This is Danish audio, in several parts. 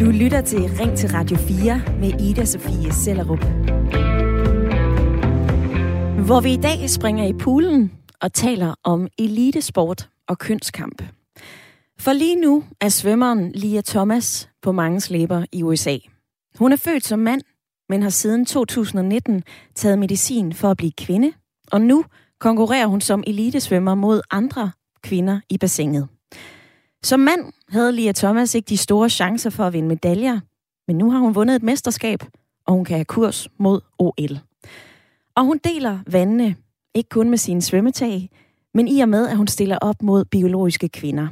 Du lytter til Ring til Radio 4 med Ida Sofie Sellerup. Hvor vi i dag springer i poolen og taler om elitesport og kønskamp. For lige nu er svømmeren Lia Thomas på mange slæber i USA. Hun er født som mand, men har siden 2019 taget medicin for at blive kvinde, og nu konkurrerer hun som elitesvømmer mod andre kvinder i bassinet. Som mand havde Lia Thomas ikke de store chancer for at vinde medaljer, men nu har hun vundet et mesterskab, og hun kan have kurs mod OL. Og hun deler vandene, ikke kun med sine svømmetag, men i og med, at hun stiller op mod biologiske kvinder.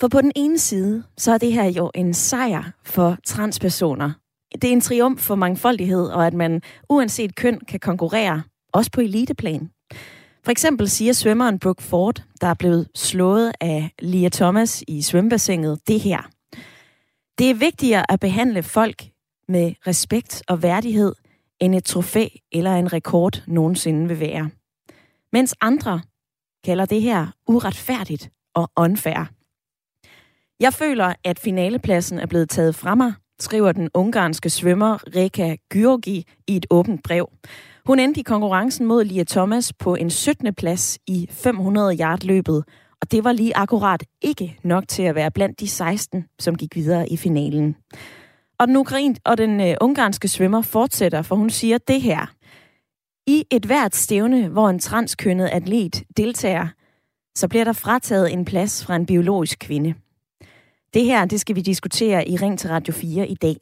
For på den ene side, så er det her jo en sejr for transpersoner. Det er en triumf for mangfoldighed, og at man uanset køn kan konkurrere, også på eliteplan. For eksempel siger svømmeren Brooke Ford, der er blevet slået af Lia Thomas i svømmebassinet, det her. Det er vigtigere at behandle folk med respekt og værdighed, end et trofæ eller en rekord nogensinde vil være. Mens andre kalder det her uretfærdigt og unfair. Jeg føler, at finalepladsen er blevet taget fra mig, skriver den ungarske svømmer Reka György i et åbent brev. Hun endte i konkurrencen mod Lia Thomas på en 17. plads i 500 yard løbet, og det var lige akkurat ikke nok til at være blandt de 16, som gik videre i finalen. Og den, ukrain og den uh, ungarske svømmer fortsætter, for hun siger det her. I et hvert stævne, hvor en transkønnet atlet deltager, så bliver der frataget en plads fra en biologisk kvinde. Det her, det skal vi diskutere i Ring til Radio 4 i dag.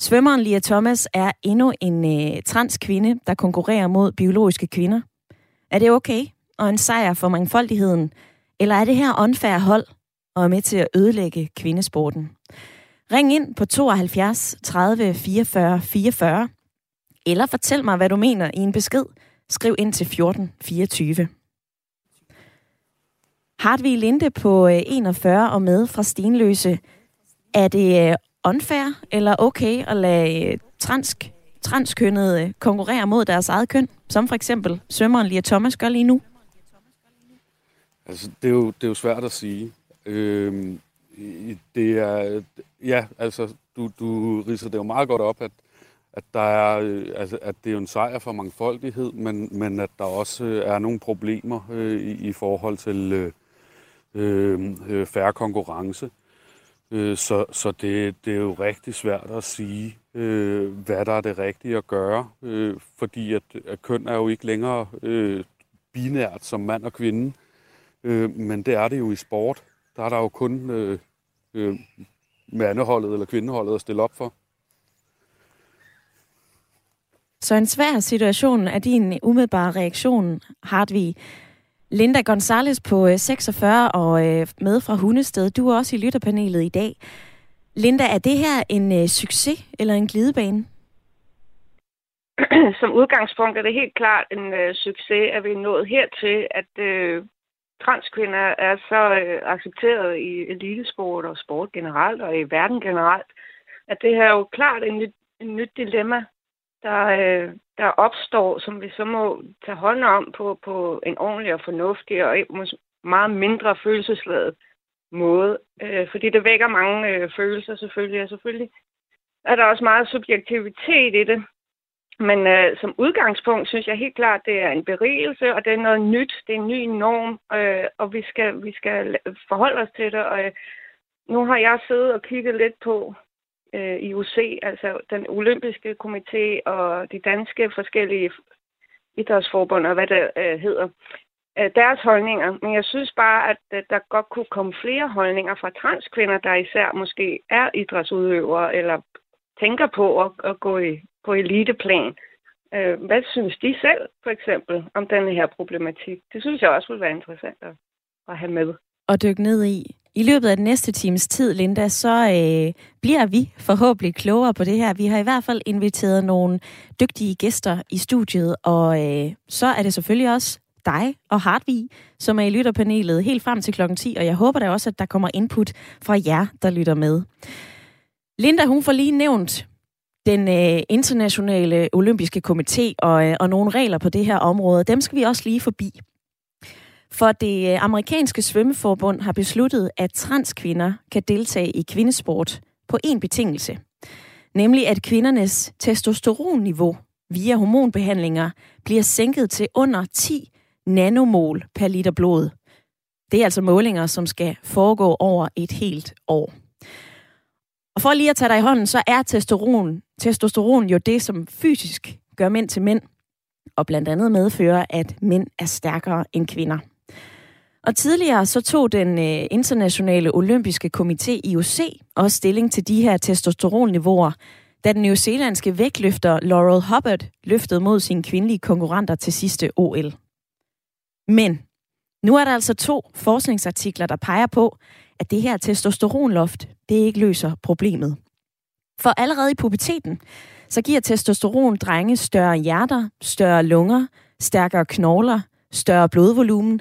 Svømmeren Lia Thomas er endnu en øh, trans kvinde, der konkurrerer mod biologiske kvinder. Er det okay og en sejr for mangfoldigheden? Eller er det her åndfærd hold og er med til at ødelægge kvindesporten? Ring ind på 72 30 44 44, eller fortæl mig, hvad du mener i en besked. Skriv ind til 14 24. Hartvig Linde på øh, 41 og med fra Stenløse. Er det øh, unfair eller okay at lade øh, transk, transkønnede øh, konkurrere mod deres eget køn, som for eksempel svømmeren Lia Thomas gør lige nu? Altså, det er jo, det er jo svært at sige. Øhm, det er, ja, altså, du, du ridser det jo meget godt op, at, at, der er, øh, altså, at det er jo en sejr for mangfoldighed, men, men at der også er nogle problemer øh, i, i forhold til øh, øh, færre konkurrence. Øh, så så det, det er jo rigtig svært at sige, øh, hvad der er det rigtige at gøre, øh, fordi at, at køn er jo ikke længere øh, binært som mand og kvinde, øh, men det er det jo i sport. Der er der jo kun øh, øh, mandeholdet eller kvindeholdet at stille op for. Så en svær situation er din umiddelbare reaktion, Hartvig. Linda Gonzales på øh, 46 og øh, med fra Hundested. Du er også i lytterpanelet i dag. Linda, er det her en øh, succes eller en glidebane? Som udgangspunkt er det helt klart en succes, at vi er nået hertil, at transkvinder er så accepteret i elitesport og sport generelt og i verden generelt, at det her er jo klart en nyt, en nyt dilemma, der, øh, der opstår, som vi så må tage hånd om på, på en ordentlig og fornuftig og meget mindre følelsesladet måde. Øh, fordi det vækker mange øh, følelser selvfølgelig, og selvfølgelig er der også meget subjektivitet i det. Men øh, som udgangspunkt synes jeg helt klart, det er en berigelse, og det er noget nyt, det er en ny norm, øh, og vi skal, vi skal forholde os til det. Og, øh, nu har jeg siddet og kigget lidt på, øh, IOC, altså den olympiske komité og de danske forskellige idrætsforbund og hvad det øh, hedder, øh, deres holdninger. Men jeg synes bare, at øh, der godt kunne komme flere holdninger fra transkvinder, der især måske er idrætsudøvere eller tænker på at, at gå i, på eliteplan. Øh, hvad synes de selv, for eksempel, om denne her problematik? Det synes jeg også ville være interessant at, at have med. Og dykke ned i. I løbet af den næste times tid, Linda, så øh, bliver vi forhåbentlig klogere på det her. Vi har i hvert fald inviteret nogle dygtige gæster i studiet, og øh, så er det selvfølgelig også dig og Hartvig, som er i lytterpanelet helt frem til klokken 10, og jeg håber da også, at der kommer input fra jer, der lytter med. Linda, hun får lige nævnt den øh, internationale olympiske komité og, øh, og nogle regler på det her område. Dem skal vi også lige forbi. For det øh, amerikanske svømmeforbund har besluttet, at transkvinder kan deltage i kvindesport på én betingelse. Nemlig at kvindernes testosteronniveau via hormonbehandlinger bliver sænket til under 10 nanomol per liter blod. Det er altså målinger, som skal foregå over et helt år. Og for lige at tage dig i hånden, så er testosteron, testosteron jo det, som fysisk gør mænd til mænd, og blandt andet medfører, at mænd er stærkere end kvinder. Og tidligere så tog den øh, internationale olympiske komité IOC også stilling til de her testosteronniveauer, da den newzealandske vægtløfter Laurel Hubbard løftede mod sine kvindelige konkurrenter til sidste OL. Men nu er der altså to forskningsartikler, der peger på, at det her testosteronloft, det ikke løser problemet. For allerede i puberteten, så giver testosteron drenge større hjerter, større lunger, stærkere knogler, større blodvolumen,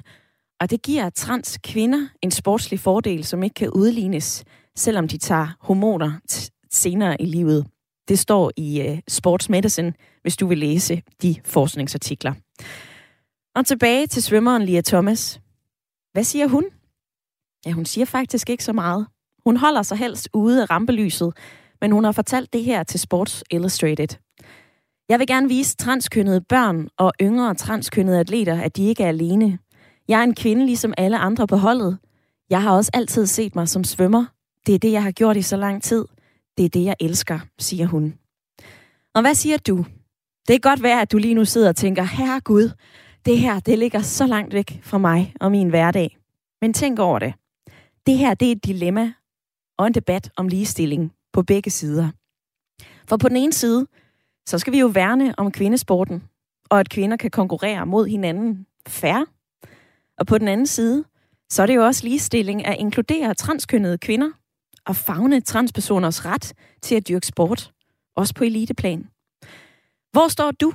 og det giver trans kvinder en sportslig fordel, som ikke kan udlignes, selvom de tager hormoner senere i livet. Det står i uh, Sports Medicine, hvis du vil læse de forskningsartikler. Og tilbage til svømmeren Lia Thomas. Hvad siger hun? Ja, hun siger faktisk ikke så meget. Hun holder sig helst ude af rampelyset, men hun har fortalt det her til Sports Illustrated. Jeg vil gerne vise transkønnede børn og yngre transkønnede atleter, at de ikke er alene. Jeg er en kvinde ligesom alle andre på holdet. Jeg har også altid set mig som svømmer. Det er det, jeg har gjort i så lang tid. Det er det, jeg elsker, siger hun. Og hvad siger du? Det er godt være, at du lige nu sidder og tænker, herre Gud, det her, det ligger så langt væk fra mig og min hverdag. Men tænk over det. Det her, det er et dilemma og en debat om ligestilling på begge sider. For på den ene side, så skal vi jo værne om kvindesporten, og at kvinder kan konkurrere mod hinanden færre. Og på den anden side, så er det jo også ligestilling at inkludere transkønnede kvinder og fagne transpersoners ret til at dyrke sport, også på eliteplan. Hvor står du?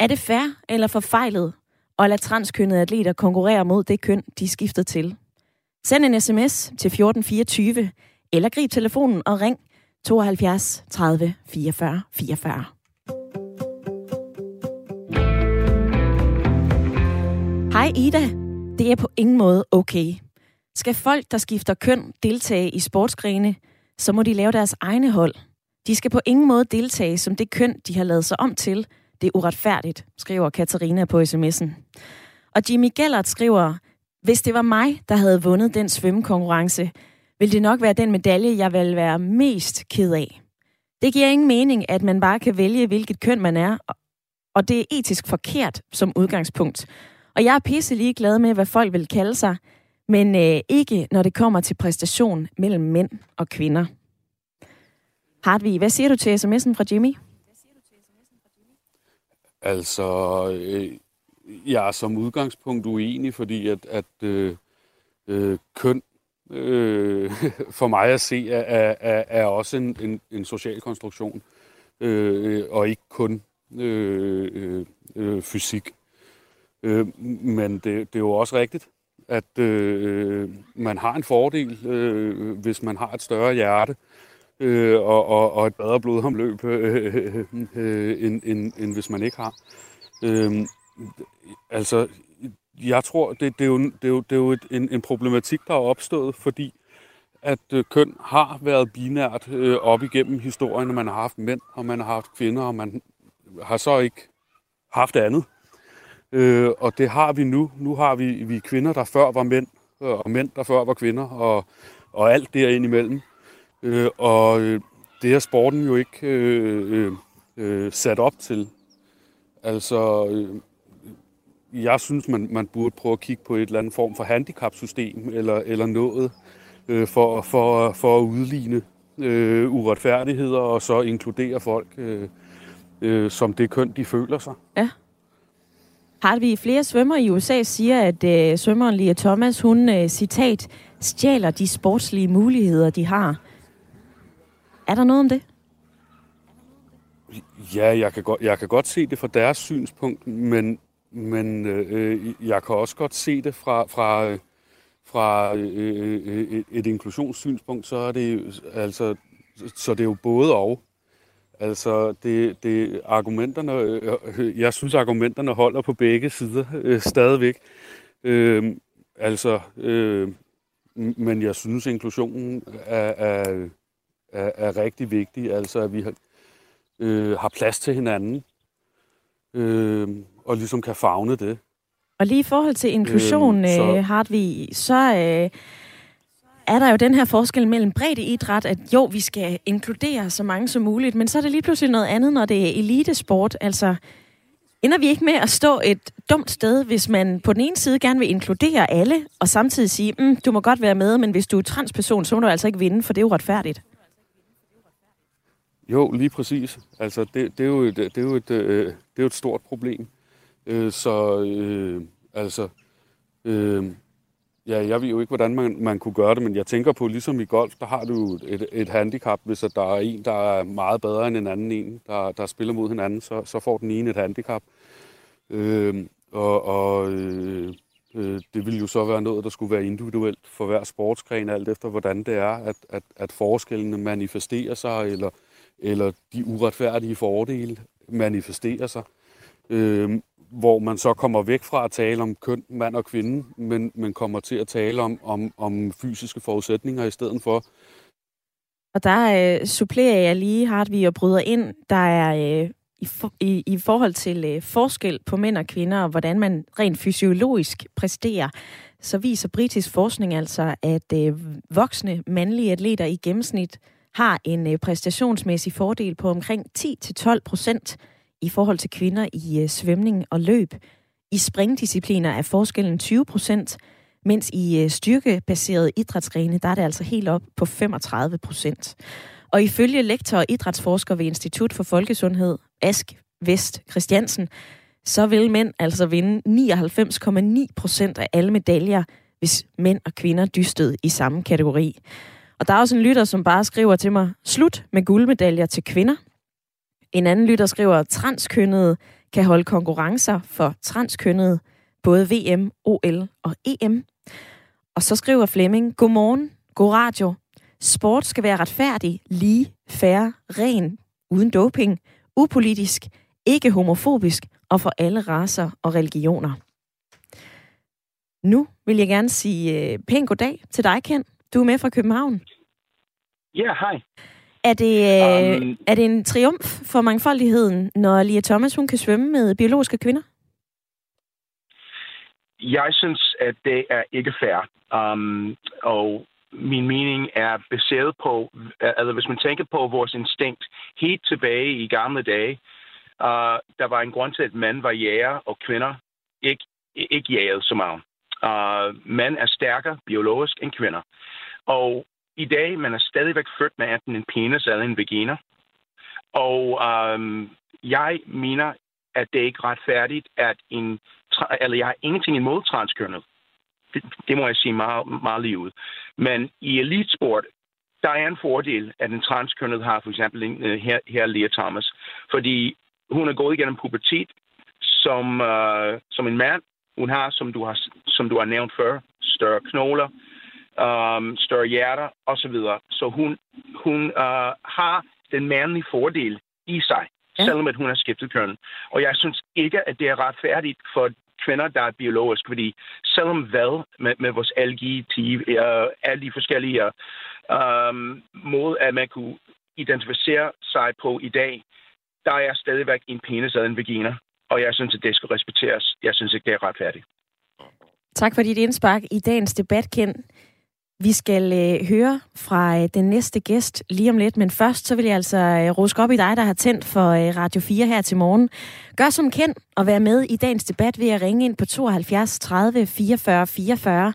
Er det fair eller forfejlet at lade transkønnede atleter konkurrere mod det køn, de skifter til? Send en sms til 1424, eller grib telefonen og ring 72 30 44 44. Hej Ida, det er på ingen måde okay. Skal folk, der skifter køn, deltage i sportsgrene, så må de lave deres egne hold. De skal på ingen måde deltage som det køn, de har lavet sig om til. Det er uretfærdigt, skriver Katarina på sms'en. Og Jimmy Gellert skriver, hvis det var mig, der havde vundet den svømmekonkurrence, ville det nok være den medalje, jeg ville være mest ked af. Det giver ingen mening, at man bare kan vælge, hvilket køn man er, og det er etisk forkert som udgangspunkt. Og jeg er pisselig glad med, hvad folk vil kalde sig, men øh, ikke når det kommer til præstation mellem mænd og kvinder. Hartvig, hvad siger du til sms'en fra Jimmy? Altså, øh, jeg er som udgangspunkt uenig, fordi at, at øh, øh, køn øh, for mig at se er, er, er også en, en, en social konstruktion, øh, og ikke kun øh, øh, øh fysik. Øh, men det, det er jo også rigtigt, at øh, man har en fordel, øh, hvis man har et større hjerte øh, og, og, og et bedre blodomløb, øh, øh, end, end, end hvis man ikke har. Øh, altså, jeg tror, det, det er jo, det er jo, det er jo et, en, en problematik, der er opstået, fordi at øh, køn har været binært øh, op igennem historien, man har haft mænd, og man har haft kvinder, og man har så ikke haft andet. Øh, og det har vi nu. Nu har vi, vi kvinder, der før var mænd, øh, og mænd, der før var kvinder, og, og alt derinde imellem. Øh, og øh, det er sporten jo ikke øh, øh, øh, sat op til. Altså, øh, jeg synes, man, man burde prøve at kigge på et eller andet form for handicapsystem eller, eller noget øh, for, for, for at udligne øh, uretfærdigheder og så inkludere folk øh, øh, som det køn, de føler sig. Ja. Har vi flere svømmer i USA siger, at øh, svømmeren Lia Thomas, hun, øh, citat, stjæler de sportslige muligheder, de har. Er der noget om det? Ja, jeg kan, godt, jeg kan godt se det fra deres synspunkt, men, men øh, øh jeg kan også godt se det fra, fra, fra øh, øh, øh et inklusionssynspunkt, så er det altså, så det er jo både og. Altså, det, det argumenterne, øh, jeg synes, argumenterne holder på begge sider øh, stadigvæk. Øh, altså, øh, men jeg synes, inklusionen er, er, er, er rigtig vigtig. Altså, at vi har, øh, har plads til hinanden, øh, og ligesom kan fagne det. Og lige i forhold til inklusion, øh, så... Hartvig, så øh, er der jo den her forskel mellem bredde idræt, at jo, vi skal inkludere så mange som muligt, men så er det lige pludselig noget andet, når det er elitesport. Altså, ender vi ikke med at stå et dumt sted, hvis man på den ene side gerne vil inkludere alle, og samtidig sige, mm, du må godt være med, men hvis du er transperson, så må du altså ikke vinde, for det er jo retfærdigt. Jo, lige præcis. Altså, det, det, er, jo et, det, er, jo et, øh, det er jo et stort problem. Øh, så, øh, altså, øh, ja, jeg ved jo ikke, hvordan man, man kunne gøre det, men jeg tænker på, ligesom i golf, der har du et, et handicap, hvis at der er en, der er meget bedre end en anden en, der, der spiller mod hinanden, så, så får den ene et handicap. Øh, og og øh, øh, det vil jo så være noget, der skulle være individuelt for hver sportsgren, alt efter hvordan det er, at, at, at forskellene manifesterer sig, eller eller de uretfærdige fordele manifesterer sig. Øh, hvor man så kommer væk fra at tale om køn, mand og kvinde, men, men kommer til at tale om, om, om fysiske forudsætninger i stedet for. Og der øh, supplerer jeg lige, Hartvig, og bryder ind. Der er øh, i, for, i, i forhold til øh, forskel på mænd og kvinder, og hvordan man rent fysiologisk præsterer, så viser britisk forskning altså, at øh, voksne mandlige atleter i gennemsnit har en øh, præstationsmæssig fordel på omkring 10-12 procent i forhold til kvinder i øh, svømning og løb. I springdiscipliner er forskellen 20 procent, mens i øh, styrkebaserede idrætsgrene, der er det altså helt op på 35 procent. Og ifølge lektor og idrætsforsker ved Institut for Folkesundhed, Ask Vest Christiansen, så vil mænd altså vinde 99,9 procent af alle medaljer, hvis mænd og kvinder dystede i samme kategori. Og der er også en lytter, som bare skriver til mig, slut med guldmedaljer til kvinder. En anden lytter skriver, at transkønnede kan holde konkurrencer for transkønnede, både VM, OL og EM. Og så skriver Flemming, godmorgen, god radio. Sport skal være retfærdig, lige, fair, ren, uden doping, upolitisk, ikke homofobisk og for alle raser og religioner. Nu vil jeg gerne sige øh, pænt goddag til dig, Ken. Du er med fra København. Ja, hej. Er det, um, er det en triumf for mangfoldigheden, når Lia Thomas hun kan svømme med biologiske kvinder? Jeg synes, at det er ikke fair. Um, og min mening er baseret på, altså hvis man tænker på vores instinkt helt tilbage i gamle dage, uh, der var en grund til, at mænd var jæger, og kvinder ikke, ikke jægede så meget. Uh, mænd er stærkere biologisk end kvinder. Og i dag, man er stadigvæk født med enten en penis eller en vagina. Og øhm, jeg mener, at det er ikke retfærdigt, at en... Eller jeg har ingenting imod transkønnet. Det, det må jeg sige meget, meget lige ud. Men i elitesport, der er en fordel, at en transkønnet har for eksempel en, øh, her, her Lea Thomas. Fordi hun er gået igennem pubertet som, øh, som en mand. Hun har, som du har, som du har nævnt før, større knogler, um, større hjerter osv. Så, så hun, hun uh, har den mandlige fordel i sig, ja. selvom at hun har skiftet køn. Og jeg synes ikke, at det er retfærdigt for kvinder, der er biologisk, fordi selvom hvad med, med vores LGBT, uh, alle de forskellige um, måder, at man kunne identificere sig på i dag, der er stadigvæk en penis og en vagina, og jeg synes, at det skal respekteres. Jeg synes ikke, det er retfærdigt. Tak for dit indspark i dagens debat, Ken. Vi skal øh, høre fra øh, den næste gæst lige om lidt, men først så vil jeg altså øh, ruske op i dig, der har tændt for øh, Radio 4 her til morgen. Gør som kendt og vær med i dagens debat ved at ringe ind på 72 30 44 44.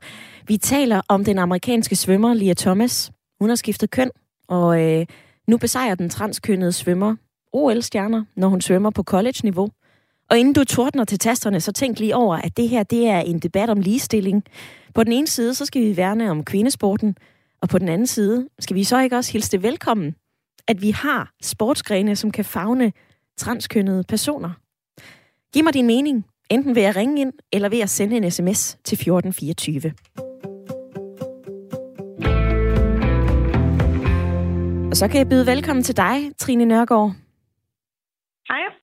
Vi taler om den amerikanske svømmer Lia Thomas. Hun har skiftet køn, og øh, nu besejrer den transkønnede svømmer OL-stjerner, når hun svømmer på college-niveau. Og inden du tordner til tasterne, så tænk lige over, at det her det er en debat om ligestilling. På den ene side, så skal vi værne om kvindesporten, og på den anden side, skal vi så ikke også hilse det velkommen, at vi har sportsgrene, som kan fagne transkønnede personer. Giv mig din mening, enten ved at ringe ind, eller ved at sende en sms til 1424. Og så kan jeg byde velkommen til dig, Trine Nørgaard. Hej.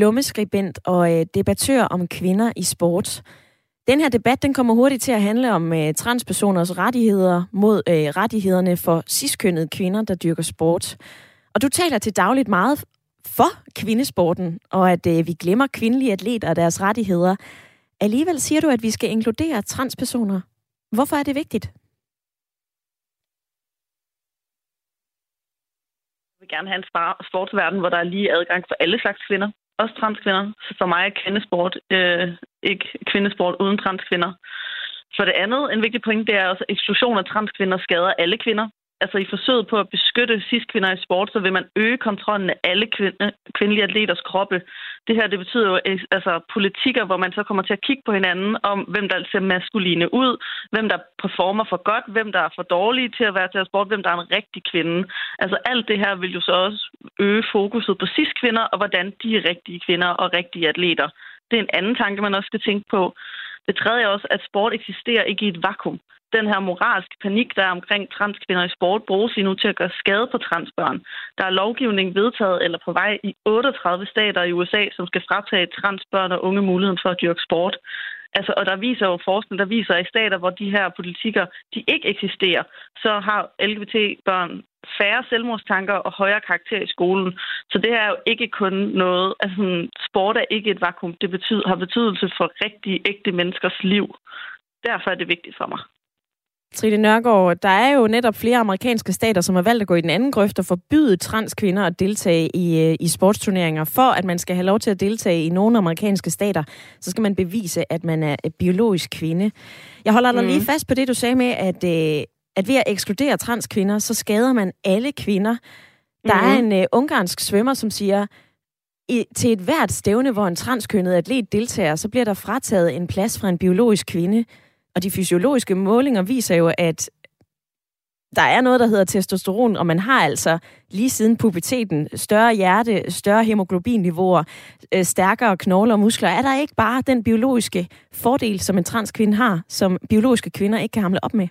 Klummeskribent og øh, debattør om kvinder i sport. Den her debat den kommer hurtigt til at handle om øh, transpersoners rettigheder mod øh, rettighederne for ciskønnede kvinder, der dyrker sport. Og du taler til dagligt meget for kvindesporten, og at øh, vi glemmer kvindelige atleter og deres rettigheder. Alligevel siger du, at vi skal inkludere transpersoner. Hvorfor er det vigtigt? Jeg vil gerne have en sportsverden, hvor der er lige adgang for alle slags kvinder også transkvinder. Så for mig er kvindesport øh, ikke kvindesport uden transkvinder. For det andet, en vigtig point, det er også, at eksklusion af transkvinder skader alle kvinder altså i forsøget på at beskytte cis-kvinder i sport, så vil man øge kontrollen af alle kvinde, kvindelige atleters kroppe. Det her, det betyder jo eh, altså, politikker, hvor man så kommer til at kigge på hinanden om, hvem der ser maskuline ud, hvem der performer for godt, hvem der er for dårlige til at være til at sport, hvem der er en rigtig kvinde. Altså alt det her vil jo så også øge fokuset på cis-kvinder, og hvordan de er rigtige kvinder og rigtige atleter. Det er en anden tanke, man også skal tænke på. Det tredje er også, at sport eksisterer ikke i et vakuum den her moralske panik, der er omkring transkvinder i sport, bruges lige nu til at gøre skade på transbørn. Der er lovgivning vedtaget eller på vej i 38 stater i USA, som skal fratage transbørn og unge muligheden for at dyrke sport. Altså, og der viser jo forskning, der viser, at i stater, hvor de her politikker de ikke eksisterer, så har LGBT-børn færre selvmordstanker og højere karakter i skolen. Så det er jo ikke kun noget, altså sport er ikke et vakuum. Det betyder, har betydelse for rigtige, ægte menneskers liv. Derfor er det vigtigt for mig. Trine Nørgaard, der er jo netop flere amerikanske stater, som har valgt at gå i den anden grøft og forbyde transkvinder at deltage i, øh, i sportsturneringer. For at man skal have lov til at deltage i nogle amerikanske stater, så skal man bevise, at man er biologisk kvinde. Jeg holder dig mm. lige fast på det, du sagde med, at, øh, at ved at ekskludere transkvinder, så skader man alle kvinder. Der mm. er en uh, ungarsk svømmer, som siger, i, til et hvert stævne, hvor en transkønnet atlet deltager, så bliver der frataget en plads fra en biologisk kvinde. Og de fysiologiske målinger viser jo, at der er noget, der hedder testosteron, og man har altså lige siden puberteten større hjerte, større hemoglobinniveauer, øh, stærkere knogler og muskler. Er der ikke bare den biologiske fordel, som en transkvinde har, som biologiske kvinder ikke kan hamle op med?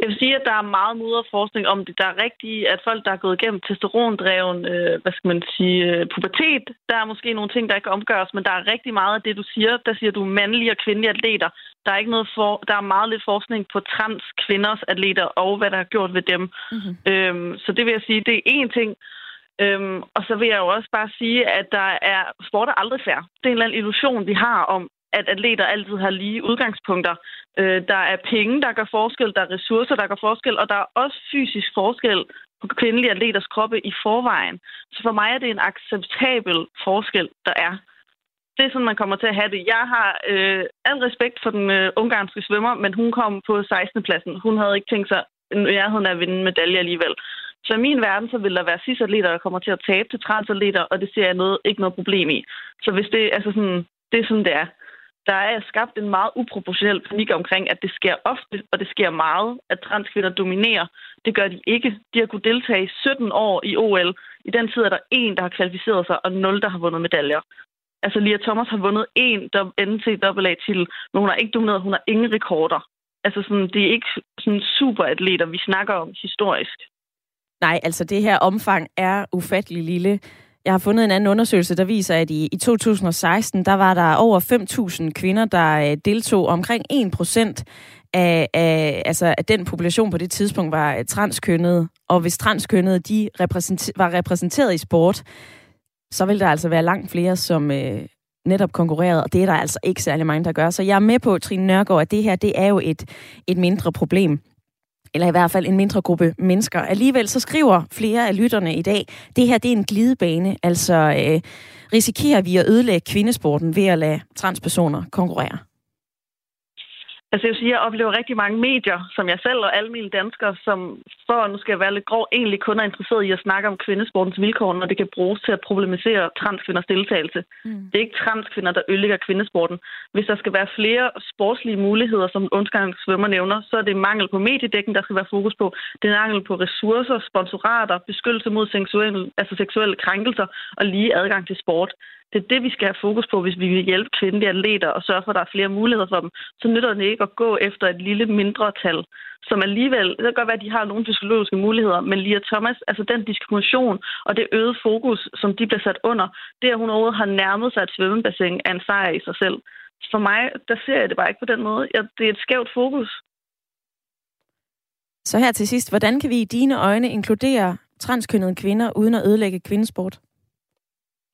Jeg vil sige, at der er meget mudret forskning om det. Der er rigtigt, at folk, der er gået igennem testosterondreven, øh, hvad skal man sige, øh, pubertet, der er måske nogle ting, der ikke omgøres, men der er rigtig meget af det, du siger. Der siger du mandlige og kvindelige atleter. Der er, ikke noget for, der er meget lidt forskning på trans kvinders atleter og hvad der er gjort ved dem. Mm-hmm. Øhm, så det vil jeg sige, det er én ting. Øhm, og så vil jeg jo også bare sige, at der er sport er aldrig fair. Det er en eller anden illusion, vi har om, at atleter altid har lige udgangspunkter. Øh, der er penge, der gør forskel, der er ressourcer, der gør forskel, og der er også fysisk forskel på kvindelige atleters kroppe i forvejen. Så for mig er det en acceptabel forskel, der er. Det er sådan, man kommer til at have det. Jeg har øh, al respekt for den øh, ungarske svømmer, men hun kom på 16. pladsen. Hun havde ikke tænkt sig nærheden af at vinde en medalje alligevel. Så i min verden, så vil der være cis-atleter, der kommer til at tabe til transatleter, og det ser jeg noget, ikke noget problem i. Så hvis det, altså sådan, det er sådan, det er der er skabt en meget uproportionel panik omkring, at det sker ofte, og det sker meget, at transkvinder dominerer. Det gør de ikke. De har kunnet deltage 17 år i OL. I den tid er der en, der har kvalificeret sig, og nul, der har vundet medaljer. Altså, Lia Thomas har vundet en NCAA-titel, men hun har ikke domineret, hun har ingen rekorder. Altså, sådan, det er ikke sådan superatleter, vi snakker om historisk. Nej, altså det her omfang er ufattelig lille. Jeg har fundet en anden undersøgelse, der viser, at i, i 2016, der var der over 5.000 kvinder, der øh, deltog. Omkring 1 procent af, af, altså, af den population på det tidspunkt var øh, transkønnede. Og hvis transkønnede de repræsenter, var repræsenteret i sport, så ville der altså være langt flere, som øh, netop konkurrerede, og det er der altså ikke særlig mange, der gør. Så jeg er med på, Trine Nørgaard, at det her det er jo et, et mindre problem eller i hvert fald en mindre gruppe mennesker. Alligevel så skriver flere af lytterne i dag, det her det er en glidebane, altså øh, risikerer vi at ødelægge kvindesporten ved at lade transpersoner konkurrere? Altså jeg vil sige, jeg oplever rigtig mange medier, som jeg selv og alle mine danskere, som for, nu skal jeg være lidt grov, egentlig kun er interesseret i at snakke om kvindesportens vilkår, når det kan bruges til at problematisere transkvinders deltagelse. Mm. Det er ikke transkvinder, der ødelægger kvindesporten. Hvis der skal være flere sportslige muligheder, som undskang svømmer nævner, så er det mangel på mediedækning, der skal være fokus på. Det er mangel på ressourcer, sponsorater, beskyttelse mod seksuelle, altså seksuelle krænkelser og lige adgang til sport. Det er det, vi skal have fokus på, hvis vi vil hjælpe kvindelige atleter og sørge for, at der er flere muligheder for dem. Så nytter det ikke at gå efter et lille mindre tal, som alligevel, det kan godt være, at de har nogle fysiologiske muligheder, men Lia Thomas, altså den diskrimination og det øgede fokus, som de bliver sat under, det at hun overhovedet har nærmet sig et svømmebassin, er en sejr i sig selv. for mig, der ser jeg det bare ikke på den måde. Jeg, det er et skævt fokus. Så her til sidst, hvordan kan vi i dine øjne inkludere transkønnede kvinder uden at ødelægge kvindesport?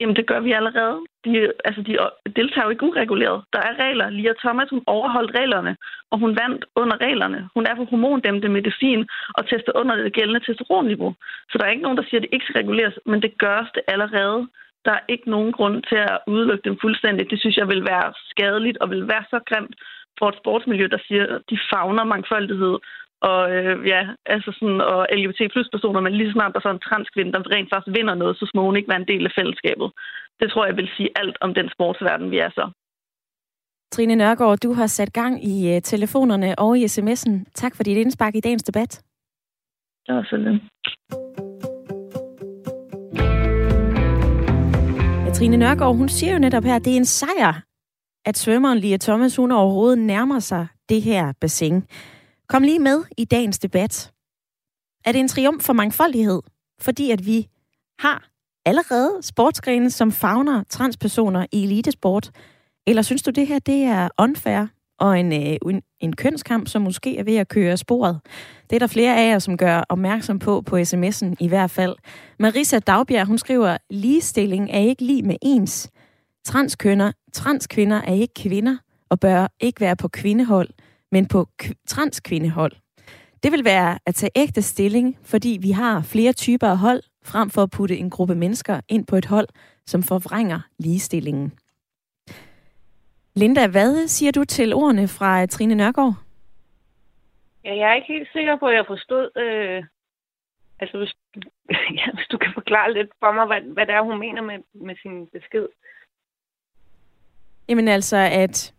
Jamen, det gør vi allerede. De, altså, de øh, deltager jo ikke ureguleret. Der er regler. Lia Thomas, hun overholdt reglerne, og hun vandt under reglerne. Hun er på hormondæmmende medicin og tester under det gældende testosteronniveau. Så der er ikke nogen, der siger, at det ikke skal reguleres, men det gøres det allerede. Der er ikke nogen grund til at udelukke dem fuldstændigt. Det synes jeg vil være skadeligt og vil være så grimt for et sportsmiljø, der siger, at de fagner mangfoldighed og øh, ja, altså sådan, og LGBT plus personer, men lige snart der er sådan en transkvinde, der rent faktisk vinder noget, så må hun ikke være en del af fællesskabet. Det tror jeg vil sige alt om den sportsverden, vi er så. Trine Nørgaard, du har sat gang i uh, telefonerne og i sms'en. Tak for dit indspark i dagens debat. Det var Ja, Trine Nørgaard, hun siger jo netop her, at det er en sejr, at svømmeren Lia Thomas, hun overhovedet nærmer sig det her bassin. Kom lige med i dagens debat. Er det en triumf for mangfoldighed, fordi at vi har allerede sportsgrene, som fagner transpersoner i elitesport? Eller synes du, det her det er unfair og en, øh, en, en kønskamp, som måske er ved at køre sporet? Det er der flere af jer, som gør opmærksom på på sms'en i hvert fald. Marisa Dagbjerg, hun skriver, ligestilling er ikke lige med ens. Transkønner, transkvinder er ikke kvinder og bør ikke være på kvindehold men på transkvindehold. Det vil være at tage ægte stilling, fordi vi har flere typer af hold, frem for at putte en gruppe mennesker ind på et hold, som forvrænger ligestillingen. Linda, hvad siger du til ordene fra Trine Nørgaard? Ja, jeg er ikke helt sikker på, at jeg forstod... Øh, altså, hvis, ja, hvis du kan forklare lidt for mig, hvad, hvad det er, hun mener med, med sin besked. Jamen altså, at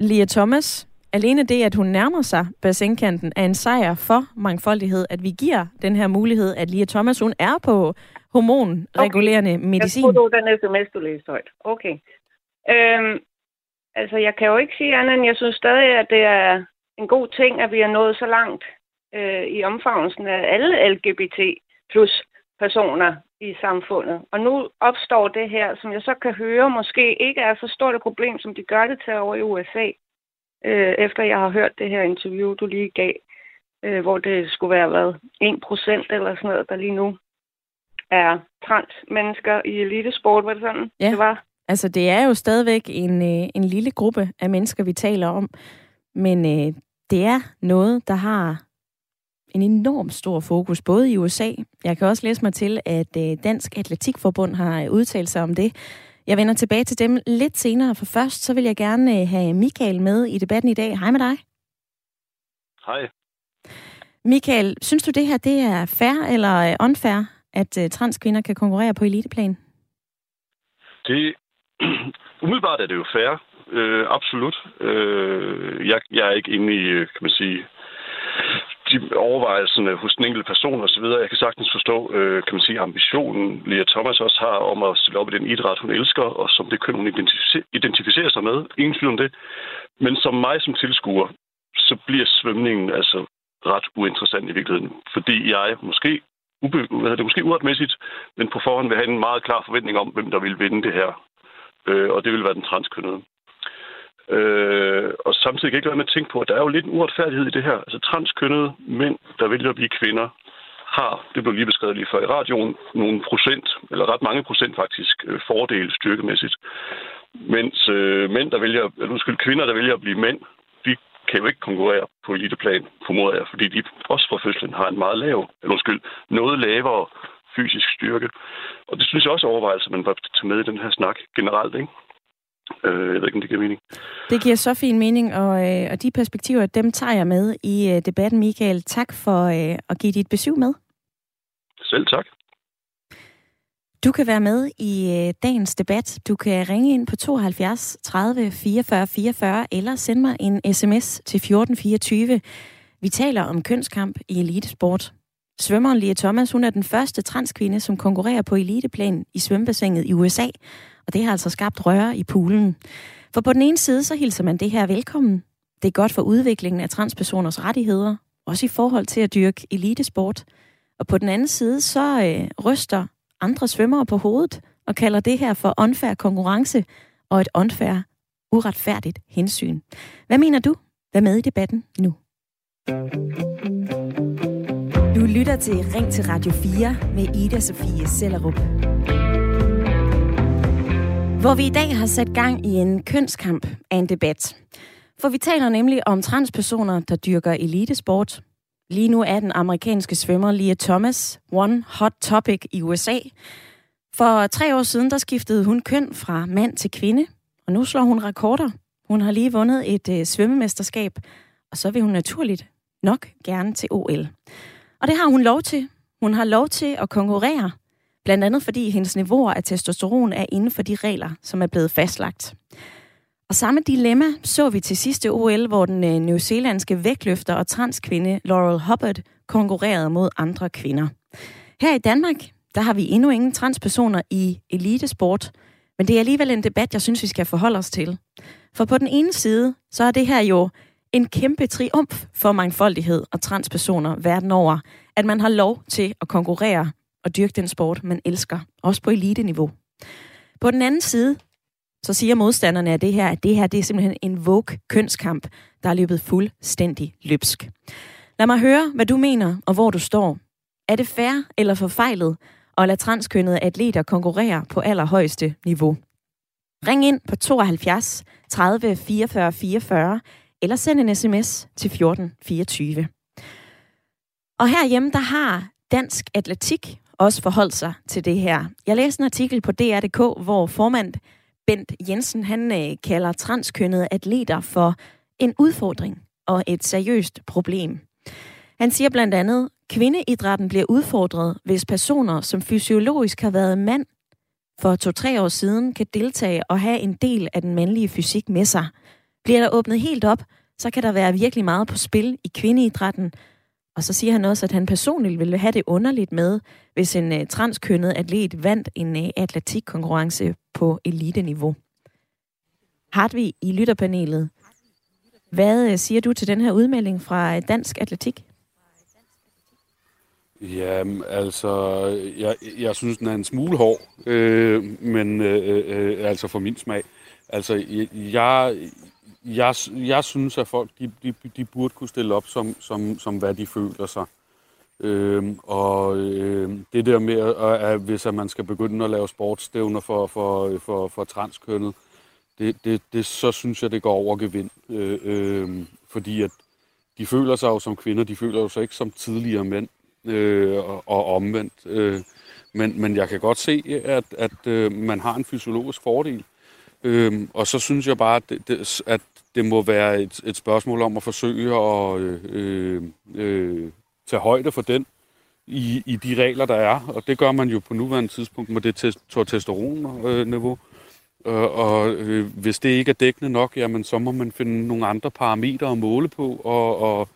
Lia Thomas alene det, at hun nærmer sig bassinkanten, er en sejr for mangfoldighed, at vi giver den her mulighed, at Lia Thomas, hun er på hormonregulerende okay. medicin. Jeg tror, den sms, du læste højt. Okay. Øhm, altså, jeg kan jo ikke sige andet, end jeg synes stadig, at det er en god ting, at vi er nået så langt øh, i omfavnelsen af alle LGBT plus personer i samfundet. Og nu opstår det her, som jeg så kan høre, måske ikke er så stort et problem, som de gør det til over i USA øh, efter jeg har hørt det her interview, du lige gav, øh, hvor det skulle være hvad, 1% eller sådan noget, der lige nu er trans mennesker i elitesport, var det sådan, ja. det var? Altså, det er jo stadigvæk en, øh, en lille gruppe af mennesker, vi taler om, men øh, det er noget, der har en enorm stor fokus, både i USA. Jeg kan også læse mig til, at øh, Dansk Atletikforbund har udtalt sig om det, jeg vender tilbage til dem lidt senere, for først så vil jeg gerne øh, have Michael med i debatten i dag. Hej med dig. Hej. Michael, synes du det her det er fair eller øh, unfair, at uh, transkvinder kan konkurrere på eliteplan? Det, umiddelbart er det jo fair. Øh, absolut. Øh, jeg, jeg er ikke inde i, kan man sige, de overvejelserne hos den enkelte person osv. Jeg kan sagtens forstå, øh, kan man sige, ambitionen, Lea Thomas også har om at stille op i den idræt, hun elsker, og som det køn, hun identificerer sig med. Ingen tvivl om det. Men som mig som tilskuer, så bliver svømningen altså ret uinteressant i virkeligheden. Fordi jeg måske, ube, hvad det, måske uretmæssigt, men på forhånd vil have en meget klar forventning om, hvem der vil vinde det her. Øh, og det vil være den transkønnede. Øh, og samtidig kan jeg ikke lade med at tænke på, at der er jo lidt en uretfærdighed i det her. Altså transkønnede mænd, der vælger at blive kvinder, har, det blev lige beskrevet lige før i radioen, nogle procent, eller ret mange procent faktisk, øh, fordele fordel styrkemæssigt. Mens øh, mænd, der vælger, eller undskyld, kvinder, der vælger at blive mænd, de kan jo ikke konkurrere på eliteplan, formoder jeg, fordi de også fra fødslen har en meget lav, eller undskyld, noget lavere fysisk styrke. Og det synes jeg også overvejelser, man bør tage med i den her snak generelt, ikke? Øh, jeg ved ikke, om det giver mening. Det giver så fin mening, og, øh, og de perspektiver, dem tager jeg med i øh, debatten, Michael. Tak for øh, at give dit besøg med. Selv tak. Du kan være med i øh, dagens debat. Du kan ringe ind på 72 30 44 44 eller sende mig en sms til 1424. Vi taler om kønskamp i elitesport. Svømmeren Lia Thomas, hun er den første transkvinde, som konkurrerer på eliteplan i svømmebassinet i USA, og det har altså skabt røre i poolen. For på den ene side, så hilser man det her velkommen. Det er godt for udviklingen af transpersoners rettigheder, også i forhold til at dyrke elitesport. Og på den anden side, så øh, ryster andre svømmere på hovedet og kalder det her for unfair konkurrence og et unfair uretfærdigt hensyn. Hvad mener du? Vær med i debatten nu. Du lytter til Ring til Radio 4 med Ida Sofie Sellerup. Hvor vi i dag har sat gang i en kønskamp af en debat. For vi taler nemlig om transpersoner, der dyrker elitesport. Lige nu er den amerikanske svømmer Lia Thomas one hot topic i USA. For tre år siden, der skiftede hun køn fra mand til kvinde, og nu slår hun rekorder. Hun har lige vundet et øh, svømmemesterskab, og så vil hun naturligt nok gerne til OL. Og det har hun lov til. Hun har lov til at konkurrere, blandt andet fordi hendes niveauer af testosteron er inden for de regler, som er blevet fastlagt. Og samme dilemma så vi til sidste OL, hvor den øh, newzealandske vægtløfter og transkvinde Laurel Hubbard konkurrerede mod andre kvinder. Her i Danmark, der har vi endnu ingen transpersoner i elitesport, men det er alligevel en debat, jeg synes, vi skal forholde os til. For på den ene side, så er det her jo en kæmpe triumf for mangfoldighed og transpersoner verden over, at man har lov til at konkurrere og dyrke den sport, man elsker, også på elite-niveau. På den anden side, så siger modstanderne af det her, at det her det er simpelthen en vogue kønskamp, der er løbet fuldstændig løbsk. Lad mig høre, hvad du mener og hvor du står. Er det fair eller forfejlet at lade transkønnede atleter konkurrere på allerhøjeste niveau? Ring ind på 72 30 44 44 eller send en sms til 14 24. Og herhjemme, der har Dansk Atletik også forholdt sig til det her. Jeg læste en artikel på DR.dk, hvor formand Bent Jensen, han øh, kalder transkønnede atleter for en udfordring og et seriøst problem. Han siger blandt andet, kvindeidrætten bliver udfordret, hvis personer, som fysiologisk har været mand for to-tre år siden, kan deltage og have en del af den mandlige fysik med sig. Bliver der åbnet helt op, så kan der være virkelig meget på spil i kvindeidrætten. Og så siger han også, at han personligt ville have det underligt med, hvis en uh, transkønnet atlet vandt en uh, atletikkonkurrence på eliteniveau. Hartvig i lytterpanelet. Hvad uh, siger du til den her udmelding fra Dansk Atletik? Jamen, altså, jeg, jeg synes, den er en smule hård, øh, men øh, øh, altså for min smag. Altså, jeg, jeg, jeg synes, at folk de, de, de burde kunne stille op som, som, som hvad de føler sig. Øhm, og øhm, det der med, at, at hvis at man skal begynde at lave sportsstævner for, for, for, for transkønnet, det, det, det, så synes jeg, det går over gevind. Øh, øh, fordi at de føler sig jo som kvinder, de føler jo sig ikke som tidligere mænd øh, og, og omvendt. Øh, men, men jeg kan godt se, at, at øh, man har en fysiologisk fordel. Øhm, og så synes jeg bare, at det, det, at det må være et, et spørgsmål om at forsøge at øh, øh, tage højde for den i, i de regler, der er. Og det gør man jo på nuværende tidspunkt med det testosteron-niveau. Øh, og øh, hvis det ikke er dækkende nok, jamen, så må man finde nogle andre parametre at måle på, og, og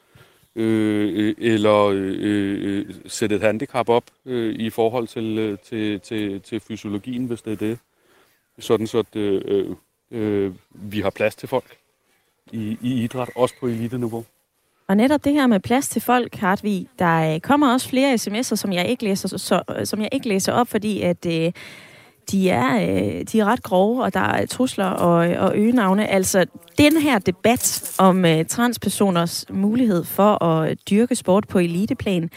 øh, eller øh, øh, sætte et handicap op øh, i forhold til, øh, til, til, til fysiologien, hvis det er det. Sådan så, at øh, øh, øh vi har plads til folk i, i idræt, også på elite-niveau. Og netop det her med plads til folk, Hartvig, der øh, kommer også flere sms'er, som jeg ikke læser, så, øh, som jeg ikke læser op, fordi at øh, de, er, øh, de er ret grove, og der er trusler og, øh, og øgenavne. Altså, den her debat om øh, transpersoners mulighed for at dyrke sport på eliteplan,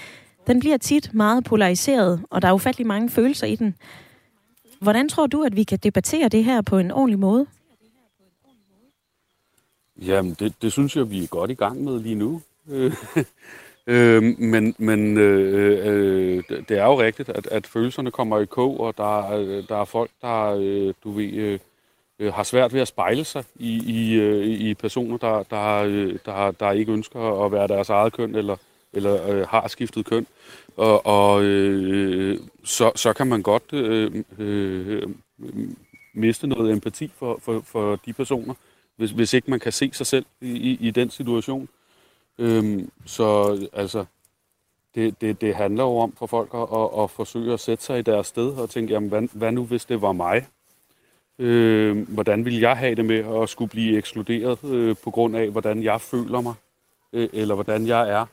den bliver tit meget polariseret, og der er ufattelig mange følelser i den. Hvordan tror du, at vi kan debattere det her på en ordentlig måde? Jamen, det, det synes jeg, vi er godt i gang med lige nu. øh, men men øh, øh, det er jo rigtigt, at, at følelserne kommer i kog, og der, øh, der er folk, der øh, du ved, øh, øh, har svært ved at spejle sig i, i, øh, i personer, der, der, øh, der, der ikke ønsker at være deres eget køn, eller, eller øh, har skiftet køn. Og, og øh, så, så kan man godt øh, øh, miste noget empati for, for, for de personer, hvis, hvis ikke man kan se sig selv i, i, i den situation. Øhm, så altså, det, det, det handler jo om for folk at, at, at forsøge at sætte sig i deres sted og tænke, jamen, hvad, hvad nu hvis det var mig? Øh, hvordan vil jeg have det med at skulle blive ekskluderet øh, på grund af, hvordan jeg føler mig, øh, eller hvordan jeg er?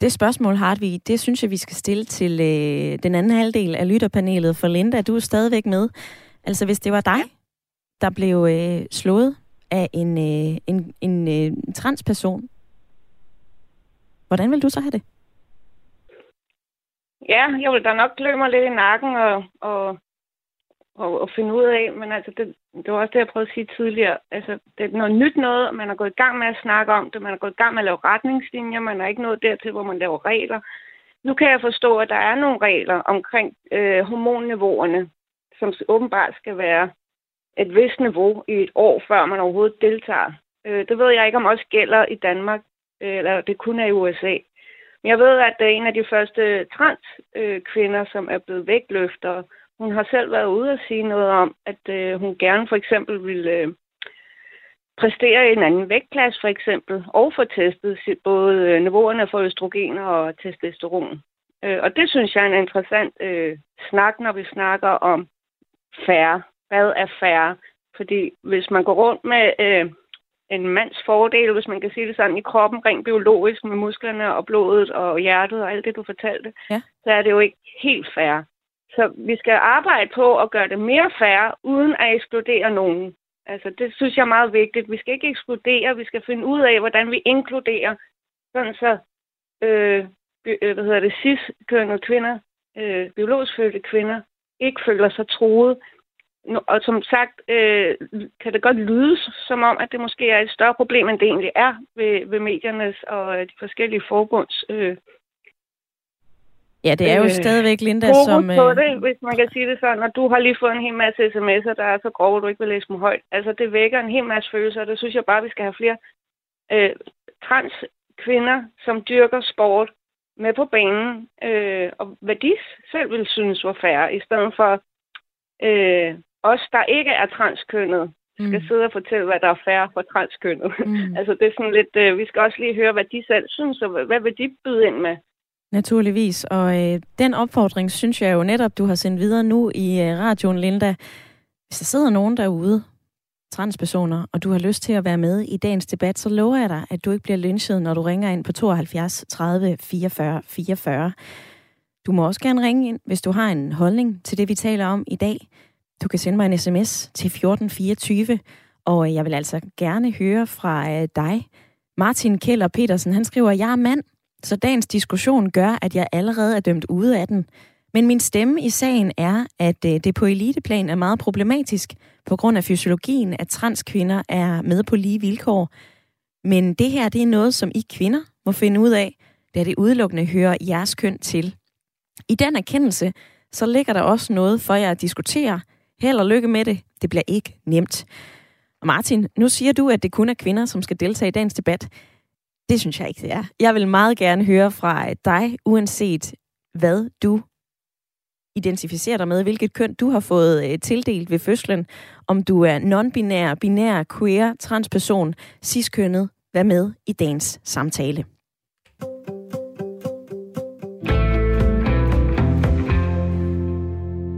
Det spørgsmål, Hartvig, det synes jeg, vi skal stille til øh, den anden halvdel af lytterpanelet. For Linda, du er stadigvæk med. Altså, hvis det var dig, der blev øh, slået af en, øh, en, en øh, transperson. Hvordan vil du så have det? Ja, jeg vil da nok klø mig lidt i nakken og, og, og, og finde ud af, men altså, det, det var også det, jeg prøvede at sige tidligere. Altså, det er noget nyt noget, man er gået i gang med at snakke om det, man er gået i gang med at lave retningslinjer, man er ikke nået dertil, hvor man laver regler. Nu kan jeg forstå, at der er nogle regler omkring øh, hormonniveauerne, som åbenbart skal være et vist niveau i et år, før man overhovedet deltager. Øh, det ved jeg ikke, om også gælder i Danmark, øh, eller det kun er i USA. Men jeg ved, at det er en af de første transkvinder, øh, som er blevet vægtløfter. Hun har selv været ude og sige noget om, at øh, hun gerne for eksempel ville øh, præstere i en anden vægtklasse for eksempel, og få testet både øh, niveauerne for østrogen og testosteron. Øh, og det synes jeg er en interessant øh, snak, når vi snakker om færre. Hvad er færre? Fordi hvis man går rundt med øh, en mands fordel, hvis man kan sige det sådan, i kroppen, rent biologisk med musklerne og blodet og hjertet og alt det, du fortalte, ja. så er det jo ikke helt færre. Så vi skal arbejde på at gøre det mere færre, uden at ekskludere nogen. Altså, det synes jeg er meget vigtigt. Vi skal ikke ekskludere, vi skal finde ud af, hvordan vi inkluderer, sådan så, øh, øh hvad hedder det, cis-kønnede kvinder, øh, biologisk fødte kvinder, ikke føler sig troet. Og som sagt, øh, kan det godt lyde som om, at det måske er et større problem, end det egentlig er ved, ved mediernes og de forskellige forbunds øh, Ja, det er jo øh, stadigvæk Linda, som... på øh, det, hvis man kan sige det sådan. Og du har lige fået en hel masse sms'er, der er så grove, at du ikke vil læse dem højt. Altså, det vækker en hel masse følelser, og det synes jeg bare, vi skal have flere øh, trans kvinder, som dyrker sport med på banen, øh, og hvad de selv vil synes var færre, i stedet for øh, os, der ikke er transkønnet, skal mm. sidde og fortælle, hvad der er færre for transkønnet. Mm. altså, det er sådan lidt, øh, vi skal også lige høre, hvad de selv synes, og hvad vil de byde ind med. Naturligvis, og øh, den opfordring synes jeg jo netop, du har sendt videre nu i øh, radioen, Linda. Hvis der sidder nogen derude, transpersoner, og du har lyst til at være med i dagens debat, så lover jeg dig, at du ikke bliver lynchet, når du ringer ind på 72 30 44 44. Du må også gerne ringe ind, hvis du har en holdning til det, vi taler om i dag. Du kan sende mig en sms til 1424, og øh, jeg vil altså gerne høre fra øh, dig. Martin Keller Petersen, han skriver, jeg er mand, så dagens diskussion gør, at jeg allerede er dømt ude af den. Men min stemme i sagen er, at øh, det på eliteplan er meget problematisk på grund af fysiologien, at transkvinder er med på lige vilkår. Men det her, det er noget, som I kvinder må finde ud af, da det udelukkende hører jeres køn til. I den erkendelse, så ligger der også noget for jer at diskutere. Held og lykke med det. Det bliver ikke nemt. Og Martin, nu siger du, at det kun er kvinder, som skal deltage i dagens debat. Det synes jeg ikke, det er. Jeg vil meget gerne høre fra dig, uanset hvad du identificerer dig med, hvilket køn du har fået øh, tildelt ved fødslen, om du er non-binær, binær, queer, transperson, ciskønnet. Hvad med i dagens samtale?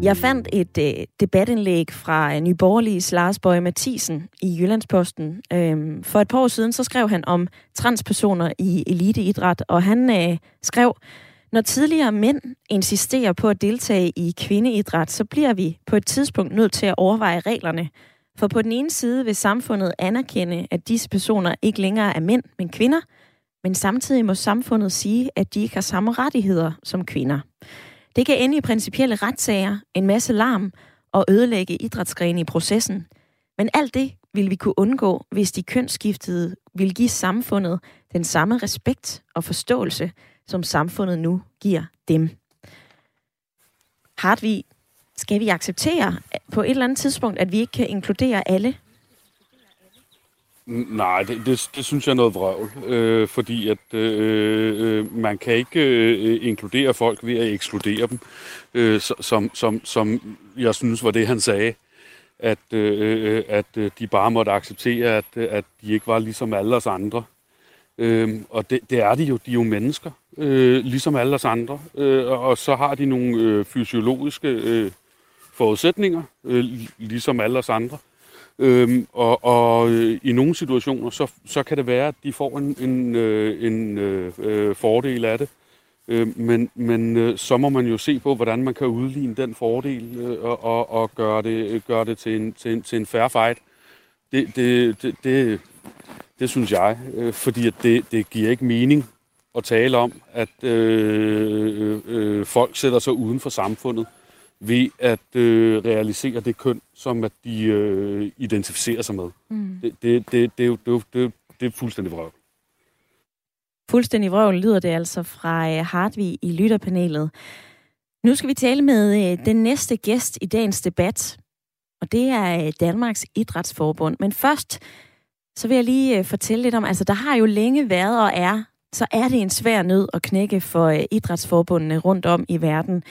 Jeg fandt et øh, debatindlæg fra øh, Nyborgerliges Lars Bøge Mathisen i Jyllandsposten. Øhm, for et par år siden, så skrev han om transpersoner i eliteidræt, og han øh, skrev, når tidligere mænd insisterer på at deltage i kvindeidræt, så bliver vi på et tidspunkt nødt til at overveje reglerne. For på den ene side vil samfundet anerkende, at disse personer ikke længere er mænd, men kvinder, men samtidig må samfundet sige, at de ikke har samme rettigheder som kvinder. Det kan ende i principielle retssager, en masse larm og ødelægge idrætsgrene i processen. Men alt det vil vi kunne undgå, hvis de kønsskiftede vil give samfundet den samme respekt og forståelse, som samfundet nu giver dem. Hartvig, skal vi acceptere på et eller andet tidspunkt, at vi ikke kan inkludere alle Nej, det, det, det synes jeg er noget vrøvl, øh, fordi at øh, øh, man kan ikke øh, inkludere folk ved at ekskludere dem, øh, som, som, som jeg synes var det, han sagde, at, øh, øh, at øh, de bare måtte acceptere, at, at de ikke var ligesom alle os andre. Øh, og det, det er de jo, de er jo mennesker, øh, ligesom alle os andre, øh, og så har de nogle øh, fysiologiske øh, forudsætninger, øh, ligesom alle os andre. Øhm, og og øh, i nogle situationer, så, så kan det være, at de får en, en, øh, en øh, øh fordel af det. Øh, men men øh, så må man jo se på, hvordan man kan udligne den fordel øh, og, og, og gøre det, gøre det til, en, til, en, til en fair fight. Det, det, det, det, det synes jeg, øh, fordi at det, det giver ikke mening at tale om, at øh, øh, øh folk sætter sig uden for samfundet ved at øh, realisere det køn, som at de øh, identificerer sig med. Mm. Det, det, det, det, det, det, det er fuldstændig vrøvl. Fuldstændig vrøvl lyder det altså fra øh, Hartvig i lytterpanelet. Nu skal vi tale med øh, den næste gæst i dagens debat, og det er øh, Danmarks Idrætsforbund. Men først, så vil jeg lige fortælle lidt om, altså der har jo længe været og er, så er det en svær nød at knække for idrætsforbundene rundt om i verden.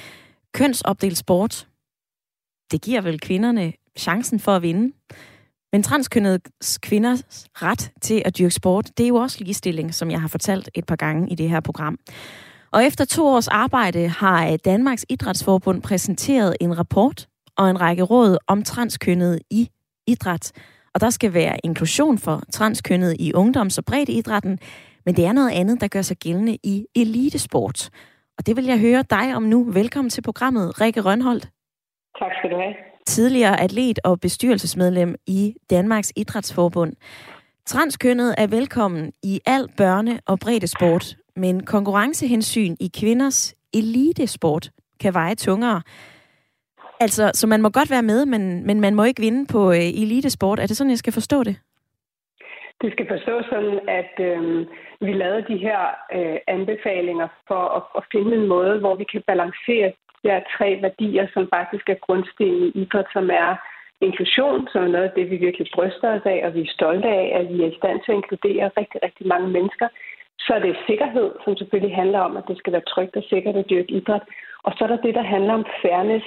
Kønsopdelt sport, det giver vel kvinderne chancen for at vinde. Men transkønnede kvinders ret til at dyrke sport, det er jo også ligestilling, som jeg har fortalt et par gange i det her program. Og efter to års arbejde har Danmarks Idrætsforbund præsenteret en rapport og en række råd om transkønnede i idræt. Og der skal være inklusion for transkønnede i ungdoms- og idrætten, men det er noget andet, der gør sig gældende i elitesport. Og det vil jeg høre dig om nu. Velkommen til programmet, Rikke Rønholdt. Tak skal du have tidligere atlet og bestyrelsesmedlem i Danmarks Idrætsforbund. Transkønnet er velkommen i al børne- og sport, men konkurrencehensyn i kvinders elitesport kan veje tungere. Altså, så man må godt være med, men, men man må ikke vinde på øh, elitesport. Er det sådan, jeg skal forstå det? Det skal forstås sådan, at øh, vi lavede de her øh, anbefalinger for at, at finde en måde, hvor vi kan balancere de her tre værdier, som faktisk er grundstenen i idræt, som er inklusion, som er noget af det, vi virkelig bryster os af, og vi er stolte af, at vi er i stand til at inkludere rigtig, rigtig mange mennesker. Så er det sikkerhed, som selvfølgelig handler om, at det skal være trygt og sikkert at dyrke idræt. Og så er der det, der handler om fairness,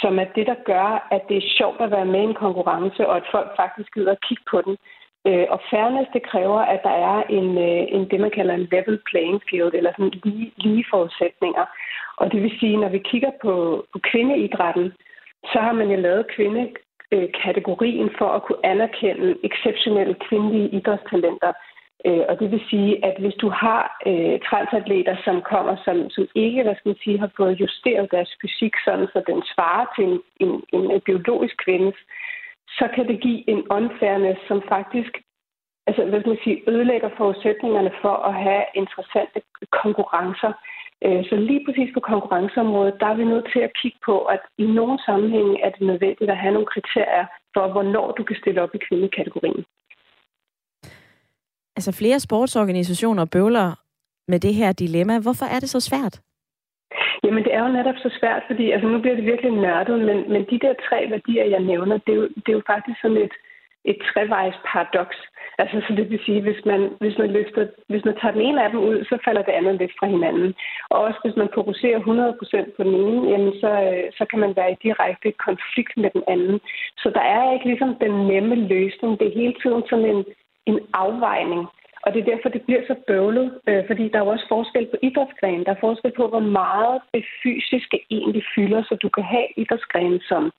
som er det, der gør, at det er sjovt at være med i en konkurrence, og at folk faktisk gider at kigge på den. Øh, og fairness, det kræver, at der er en, øh, en det, man kalder en level playing field, eller sådan lige, lige forudsætninger. Og det vil sige, når vi kigger på, på kvindeidrætten, så har man jo lavet kvindekategorien for at kunne anerkende exceptionelle kvindelige idrætstalenter. Øh, og det vil sige, at hvis du har øh, transatleter, som kommer, som, som ikke hvad skal man sige, har fået justeret deres fysik, sådan så den svarer til en, en, en biologisk kvindes, så kan det give en unfairness, som faktisk altså, hvad skal man sige, ødelægger forudsætningerne for at have interessante konkurrencer. Øh, så lige præcis på konkurrenceområdet, der er vi nødt til at kigge på, at i nogle sammenhænge er det nødvendigt at have nogle kriterier for, hvornår du kan stille op i kvindekategorien. Altså flere sportsorganisationer bøvler med det her dilemma. Hvorfor er det så svært? Jamen, det er jo netop så svært, fordi altså, nu bliver det virkelig nørdet, men, men de der tre værdier, jeg nævner, det er jo, det er jo faktisk sådan et, et trevejs paradoks. Altså, så det vil sige, hvis man, hvis man løfter, hvis man tager den ene af dem ud, så falder det andet lidt fra hinanden. Og også hvis man fokuserer 100% på den ene, jamen så, øh, så kan man være i direkte konflikt med den anden. Så der er ikke ligesom den nemme løsning. Det er hele tiden sådan en, en afvejning. Og det er derfor, det bliver så bøvlet, øh, fordi der er jo også forskel på idrætsgrenen. Der er forskel på, hvor meget det fysiske egentlig fylder, så du kan have idrætsgrenen som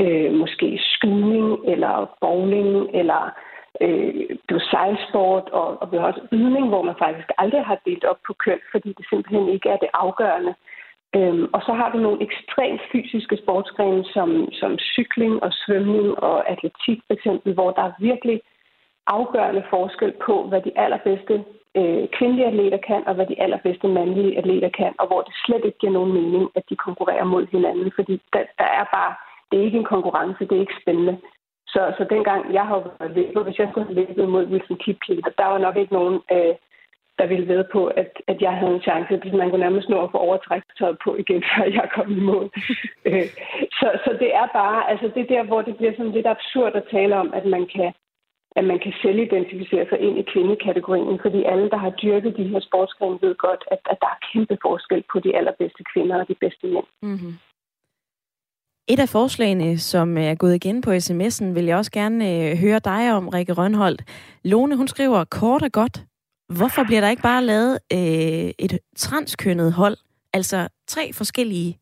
øh, måske skydning eller bowling eller øh, det sejlsport og, og vi har også ydning, hvor man faktisk aldrig har delt op på køn, fordi det simpelthen ikke er det afgørende. Øhm, og så har du nogle ekstremt fysiske sportsgrene som, som cykling og svømning og atletik for eksempel, hvor der virkelig afgørende forskel på, hvad de allerbedste øh, kvindelige atleter kan, og hvad de allerbedste mandlige atleter kan, og hvor det slet ikke giver nogen mening, at de konkurrerer mod hinanden, fordi der, der er bare, det er ikke en konkurrence, det er ikke spændende. Så, så dengang jeg har været løbet, hvis jeg skulle have løbet mod Wilson Kipketer, der var nok ikke nogen, øh, der ville ved på, at, at jeg havde en chance. Man kunne nærmest nå at få overtræktøjet på igen, før jeg kom i mål. Øh, så, så det er bare, altså det der, hvor det bliver sådan lidt absurd at tale om, at man kan, at man kan selv identificere sig ind i kvindekategorien, fordi alle, der har dyrket de her sportsgrene, ved godt, at, at der er kæmpe forskel på de allerbedste kvinder og de bedste mænd. Mm-hmm. Et af forslagene, som er gået igen på sms'en, vil jeg også gerne øh, høre dig om, Rikke Rønholdt. Lone, hun skriver kort og godt, hvorfor bliver der ikke bare lavet øh, et transkønnet hold? Altså tre forskellige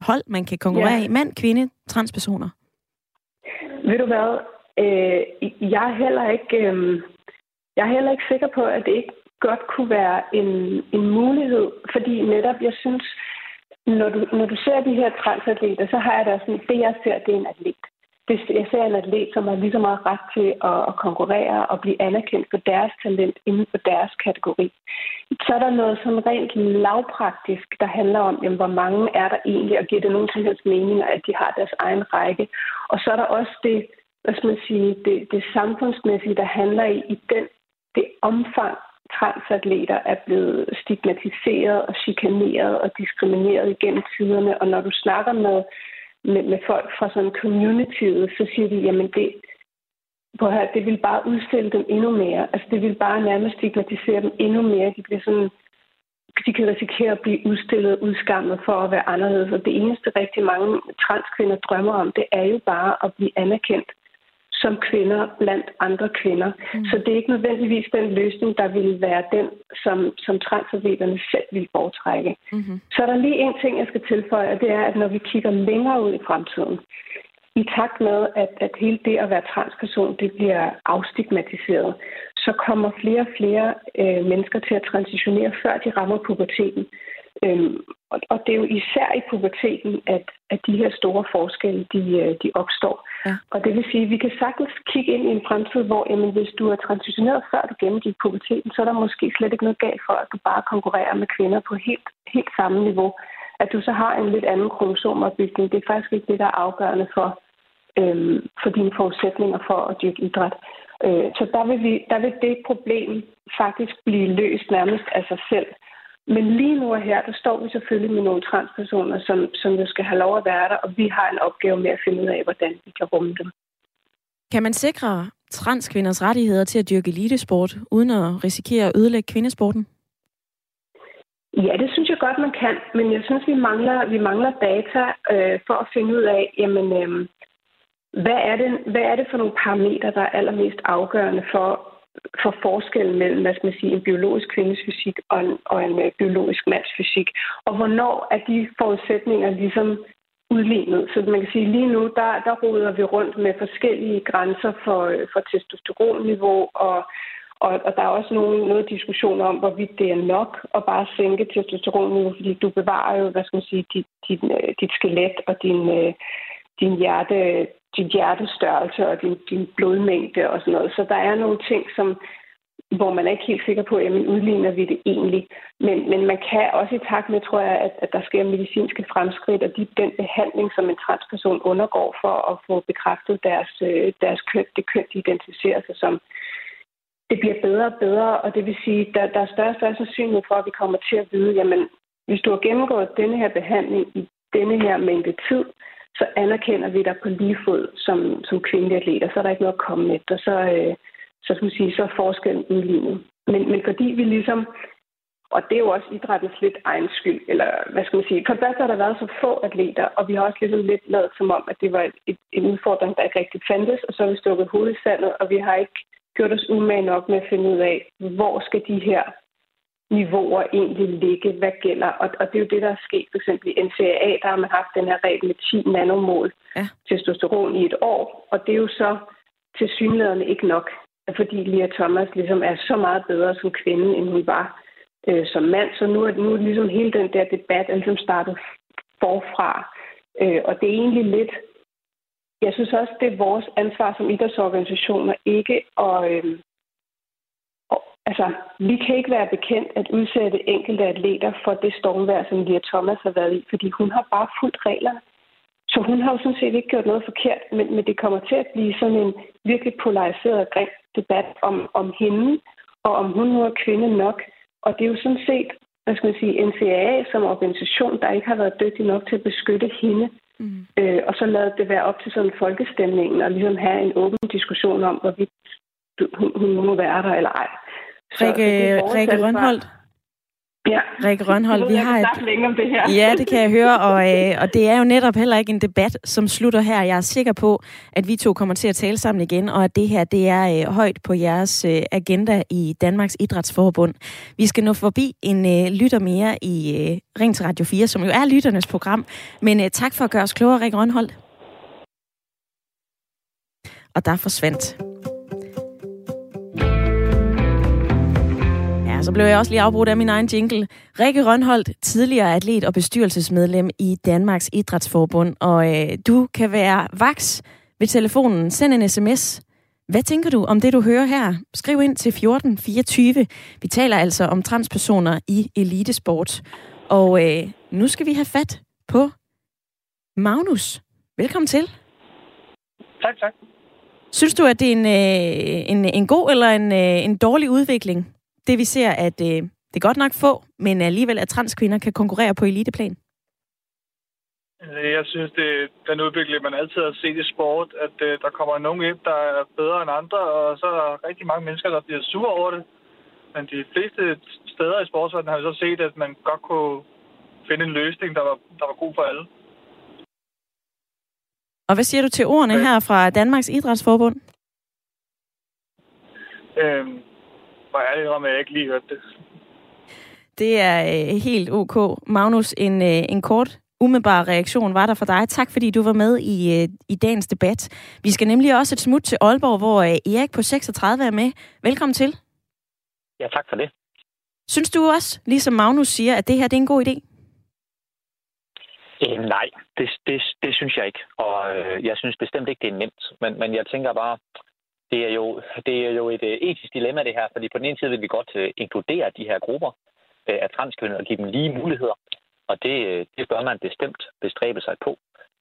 hold, man kan konkurrere ja. i. Mand, kvinde, transpersoner. Ved du hvad? Øh, jeg er heller ikke... Øh, jeg er heller ikke sikker på, at det ikke godt kunne være en, en mulighed, fordi netop, jeg synes, når du, når du ser de her transatleter, så har jeg da sådan, det jeg ser, det er en atlet. Det, jeg ser en atlet, som har lige så meget ret til at, at konkurrere og blive anerkendt for deres talent inden for deres kategori. Så er der noget sådan rent lavpraktisk, der handler om, jamen, hvor mange er der egentlig, og giver det nogen som helst mening, at de har deres egen række. Og så er der også det, hvad skal man sige, det, det samfundsmæssige, der handler i, i den, det omfang, transatleter er blevet stigmatiseret og chikaneret og diskrimineret igennem tiderne. Og når du snakker med, med, med folk fra sådan communityet, så siger de, jamen det, på her, det vil bare udstille dem endnu mere. Altså det vil bare nærmest stigmatisere dem endnu mere. De bliver sådan, de kan risikere at blive udstillet udskammet for at være anderledes. Og det eneste rigtig mange transkvinder drømmer om, det er jo bare at blive anerkendt som kvinder blandt andre kvinder. Mm. Så det er ikke nødvendigvis den løsning, der vil være den, som, som transatleterne selv vil foretrække. Mm-hmm. Så er der lige en ting, jeg skal tilføje, og det er, at når vi kigger længere ud i fremtiden, i takt med, at, at hele det at være transperson, det bliver afstigmatiseret, så kommer flere og flere øh, mennesker til at transitionere, før de rammer puberteten. Øhm, og, og det er jo især i puberteten, at, at de her store forskelle, de, øh, de opstår. Ja. Og det vil sige, at vi kan sagtens kigge ind i en fremtid, hvor jamen, hvis du er transitioneret før du gennemgik puberteten, så er der måske slet ikke noget galt for, at du bare konkurrerer med kvinder på helt, helt samme niveau. At du så har en lidt anden kromosomopbygning, det er faktisk ikke det, der er afgørende for, øhm, for dine forudsætninger for at dyrke idræt. Øh, så der vil, vi, der vil det problem faktisk blive løst nærmest af sig selv. Men lige nu og her, der står vi selvfølgelig med nogle transpersoner, som, som jo skal have lov at være der, og vi har en opgave med at finde ud af, hvordan vi kan rumme dem. Kan man sikre transkvinders rettigheder til at dyrke elitesport, uden at risikere at ødelægge kvindesporten? Ja, det synes jeg godt, man kan. Men jeg synes, vi mangler, vi mangler data øh, for at finde ud af, jamen, øh, hvad, er det, hvad er det for nogle parametre, der er allermest afgørende for, for forskellen mellem, hvad skal man sige, en biologisk kvindes fysik og en, og en øh, biologisk mands fysik. Og hvornår er de forudsætninger ligesom udlignet. Så man kan sige, lige nu, der, der roder vi rundt med forskellige grænser for, øh, for testosteronniveau, og, og, og der er også nogle, noget diskussion om, hvorvidt det er nok at bare sænke testosteronniveau, fordi du bevarer jo, hvad skal man sige, dit, dit, øh, dit skelet og din, din hjerte, din hjertestørrelse og din, din blodmængde og sådan noget. Så der er nogle ting, som, hvor man er ikke helt sikker på, jamen, udligner vi det egentlig. Men, men man kan også i takt med, tror jeg, at, at der sker medicinske fremskridt, og de, den behandling, som en transperson undergår for at få bekræftet deres, øh, deres køn, det køn, de identificerer sig som, det bliver bedre og bedre, og det vil sige, at der, der er større og større sandsynlighed for, at vi kommer til at vide, jamen, hvis du har gennemgået denne her behandling i denne her mængde tid, så anerkender vi dig på lige fod som, som kvindelige atleter. Så er der ikke noget at komme efter. Så, øh, så, skal man sige, så er forskellen udlignet. Men, men fordi vi ligesom, og det er jo også idrættens lidt egen skyld, eller hvad skal man sige, for der har der været så få atleter, og vi har også ligesom lidt lavet som om, at det var et, et, en udfordring, der ikke rigtig fandtes, og så har vi stukket hovedet i sandet, og vi har ikke gjort os umage nok med at finde ud af, hvor skal de her niveauer egentlig ligge, hvad gælder. Og, og det er jo det, der er sket for eksempel i NCAA, der har man haft den her regel med 10 nanomol ja. testosteron i et år, og det er jo så til ikke nok, fordi Lia Thomas ligesom er så meget bedre som kvinde, end hun var øh, som mand. Så nu er, nu er ligesom hele den der debat er ligesom startet forfra. Øh, og det er egentlig lidt... Jeg synes også, det er vores ansvar som idrætsorganisationer ikke at, øh, Altså, vi kan ikke være bekendt at udsætte enkelte atleter for det stormvær, som Lia Thomas har været i, fordi hun har bare fuldt reglerne. Så hun har jo sådan set ikke gjort noget forkert, men, men det kommer til at blive sådan en virkelig polariseret og grim debat om, om hende, og om hun nu er kvinde nok. Og det er jo sådan set, hvad skal man sige, NCAA som organisation, der ikke har været dygtig nok til at beskytte hende. Mm. Øh, og så lade det være op til sådan folkestemningen, og ligesom have en åben diskussion om, hvorvidt hun, hun må være der eller ej. Rikke, Rikke Rønholdt? Ja. Rikke Rønholdt, vi har et... længe om det her. Ja, det kan jeg høre, og, øh, og det er jo netop heller ikke en debat, som slutter her. Jeg er sikker på, at vi to kommer til at tale sammen igen, og at det her det er øh, højt på jeres øh, agenda i Danmarks Idrætsforbund. Vi skal nå forbi en øh, lytter mere i øh, Ring til Radio 4, som jo er lytternes program. Men øh, tak for at gøre os klogere, Rikke Rønholdt. Og der forsvandt Så blev jeg også lige afbrudt af min egen jingle. Rikke Rønholdt, tidligere atlet og bestyrelsesmedlem i Danmarks Idrætsforbund. Og øh, du kan være vaks ved telefonen. Send en sms. Hvad tænker du om det, du hører her? Skriv ind til 1424. Vi taler altså om transpersoner i elitesport. Og øh, nu skal vi have fat på Magnus. Velkommen til. Tak, tak. Synes du, at det er en, øh, en, en god eller en, øh, en dårlig udvikling, det vi ser, at øh, det er godt nok få, men alligevel at transkvinder kan konkurrere på eliteplan? Jeg synes, det er den udvikling, man altid har set i sport, at øh, der kommer nogen ind, der er bedre end andre, og så er der rigtig mange mennesker, der bliver sure over det. Men de fleste steder i sportsverdenen har vi så set, at man godt kunne finde en løsning, der var, der var god for alle. Og hvad siger du til ordene her fra Danmarks Idrætsforbund? Øhm, hvor det om, at jeg ikke lige hørte det. Det er øh, helt ok. Magnus, en, øh, en kort umiddelbar reaktion var der for dig. Tak fordi du var med i, øh, i dagens debat. Vi skal nemlig også et smut til Aalborg, hvor øh, Erik på 36 er med. Velkommen til. Ja, tak for det. Synes du også, ligesom Magnus siger, at det her det er en god idé? Øh, nej, det, det, det synes jeg ikke. Og øh, jeg synes bestemt ikke, det er nemt. Men, men jeg tænker bare, det er, jo, det er jo et øh, etisk dilemma, det her. Fordi på den ene side vil vi godt øh, inkludere de her grupper øh, af transkønnede og give dem lige muligheder. Og det, øh, det bør man bestemt bestræbe sig på.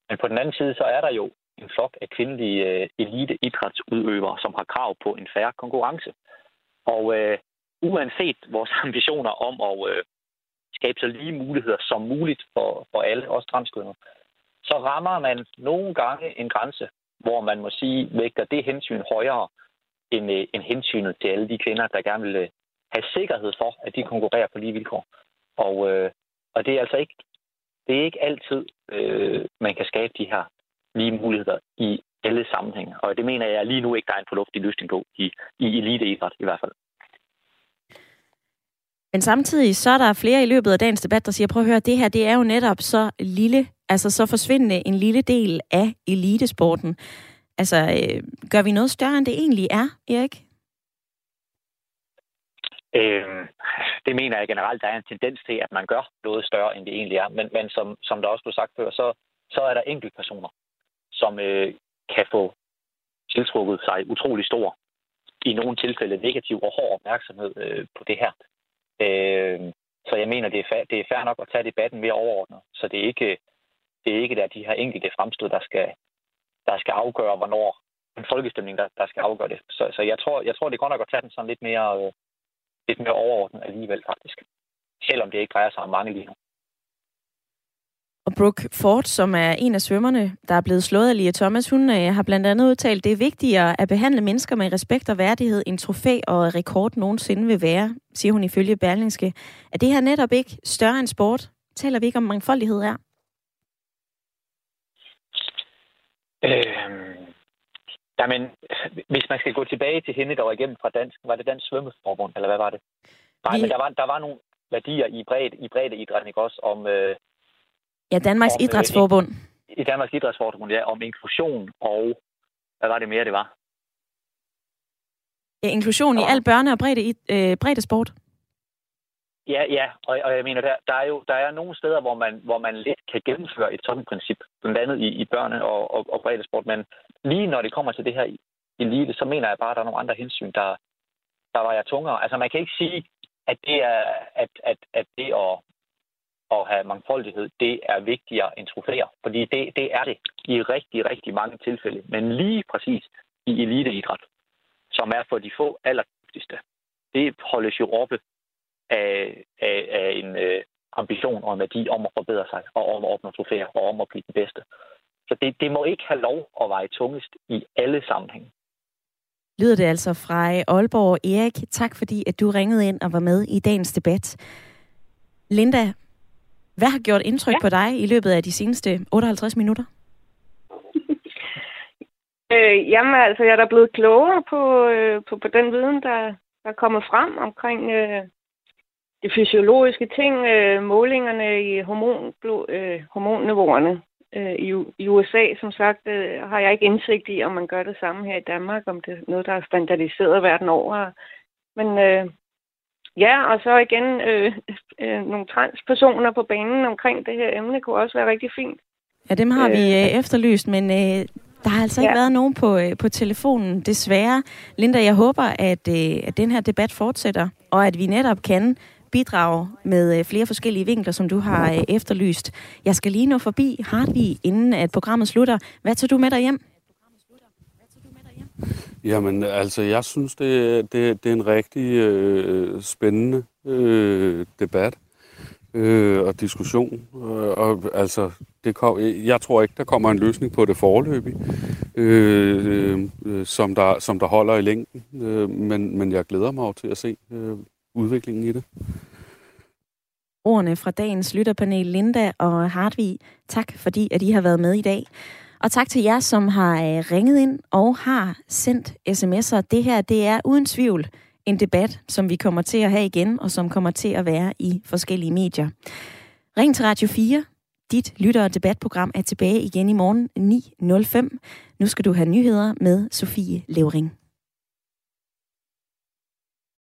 Men på den anden side, så er der jo en flok af kvindelige øh, elite-idrætsudøvere, som har krav på en færre konkurrence. Og øh, uanset vores ambitioner om at øh, skabe så lige muligheder som muligt for, for alle, også transkønnede, så rammer man nogle gange en grænse, hvor man må sige, vægter det hensyn højere end, øh, end hensynet til alle de kvinder, der gerne vil øh, have sikkerhed for, at de konkurrerer på lige vilkår. Og, øh, og det er altså ikke, det er ikke altid, øh, man kan skabe de her lige muligheder i alle sammenhænge. Og det mener jeg lige nu ikke, der er en fornuftig løsning på i, i eliteidræt i hvert fald. Men samtidig så er der flere i løbet af dagens debat, der siger, prøv at høre, det her det er jo netop så lille, altså så forsvindende en lille del af elitesporten. Altså, øh, gør vi noget større, end det egentlig er, Erik? Øh, det mener jeg generelt, der er en tendens til, at man gør noget større, end det egentlig er. Men, men som, som der også blev sagt før, så, så er der enkelte personer, som øh, kan få tiltrukket sig utrolig stor, i nogle tilfælde negativ og hård opmærksomhed øh, på det her. Øh, så jeg mener, det er, fair, det er fair nok at tage debatten mere overordnet. Så det er ikke, det er ikke der de her enkelte fremstød, der skal, der skal afgøre, hvornår en folkestemning, der, der skal afgøre det. Så, så jeg, tror, jeg tror, det er godt nok at tage den sådan lidt mere, øh, lidt mere overordnet alligevel, faktisk. Selvom det ikke drejer sig om mange lige nu. Og Brooke Ford, som er en af svømmerne, der er blevet slået af Lia Thomas, hun øh, har blandt andet udtalt, det er vigtigere at behandle mennesker med respekt og værdighed end trofæ og rekord nogensinde vil være, siger hun ifølge Berlingske. Er det her netop ikke større end sport? Taler vi ikke om mangfoldighed her? Øhm, jamen, hvis man skal gå tilbage til hende, der var igennem fra dansk, var det Dansk Svømmeforbund, eller hvad var det? Nej, vi... men der var, der var nogle værdier i bredt, i bredt idræt, ikke også, om, øh, Ja, Danmarks om, øh, Idrætsforbund. I Danmarks Idrætsforbund, ja, om inklusion og... Hvad var det mere, det var? Ja, inklusion og... i al børne- og bredde, øh, bredde sport. Ja, ja, og, og jeg mener, der, der, er jo der er nogle steder, hvor man, hvor man let kan gennemføre et sådan princip, blandt andet i, i børne- og, og, og bredde sport, men lige når det kommer til det her elite, så mener jeg bare, at der er nogle andre hensyn, der, der var jeg tungere. Altså man kan ikke sige, at det er, at, at, at det at, at have mangfoldighed, det er vigtigere end trofæer. Fordi det, det er det i rigtig, rigtig mange tilfælde. Men lige præcis i eliteidræt, som er for de få allerdygtigste, det holdes jo oppe af, af, af en øh, ambition og en værdi om at forbedre sig, og om at opnå trofæer, og om at blive den bedste. Så det, det må ikke have lov at veje tungest i alle sammenhænge. Lyder det altså fra Aalborg. Erik, tak fordi at du ringede ind og var med i dagens debat. Linda, hvad har gjort indtryk ja. på dig i løbet af de seneste 58 minutter? øh, jamen altså, jeg er da blevet klogere på, øh, på, på den viden, der, der er kommet frem omkring øh, de fysiologiske ting, øh, målingerne i hormon, øh, hormonniveauerne. Øh, i, I USA, som sagt, øh, har jeg ikke indsigt i, om man gør det samme her i Danmark, om det er noget, der er standardiseret verden over. Men øh, ja, og så igen øh, øh, nogle transpersoner på banen omkring det her emne kunne også være rigtig fint. Ja, dem har øh, vi øh, efterlyst, men øh, der har altså ja. ikke været nogen på, øh, på telefonen, desværre. Linda, jeg håber, at, øh, at den her debat fortsætter, og at vi netop kan bidrage med øh, flere forskellige vinkler, som du har øh, efterlyst. Jeg skal lige nå forbi Hartvig, inden at programmet slutter. Hvad tager du med dig hjem? Jamen, altså, jeg synes, det, det, det er en rigtig øh, spændende øh, debat øh, og diskussion. Og, og altså, det kom, jeg tror ikke, der kommer en løsning på det forløbig, øh, øh, som, der, som der holder i længden. Øh, men, men jeg glæder mig over til at se øh, udviklingen i det. Ordene fra dagens lytterpanel Linda og Hartvig. Tak fordi, at I har været med i dag. Og tak til jer, som har øh, ringet ind og har sendt sms'er. Det her, det er uden tvivl en debat, som vi kommer til at have igen, og som kommer til at være i forskellige medier. Ring til Radio 4. Dit lytter- og debatprogram er tilbage igen i morgen 9.05. Nu skal du have nyheder med Sofie Levering.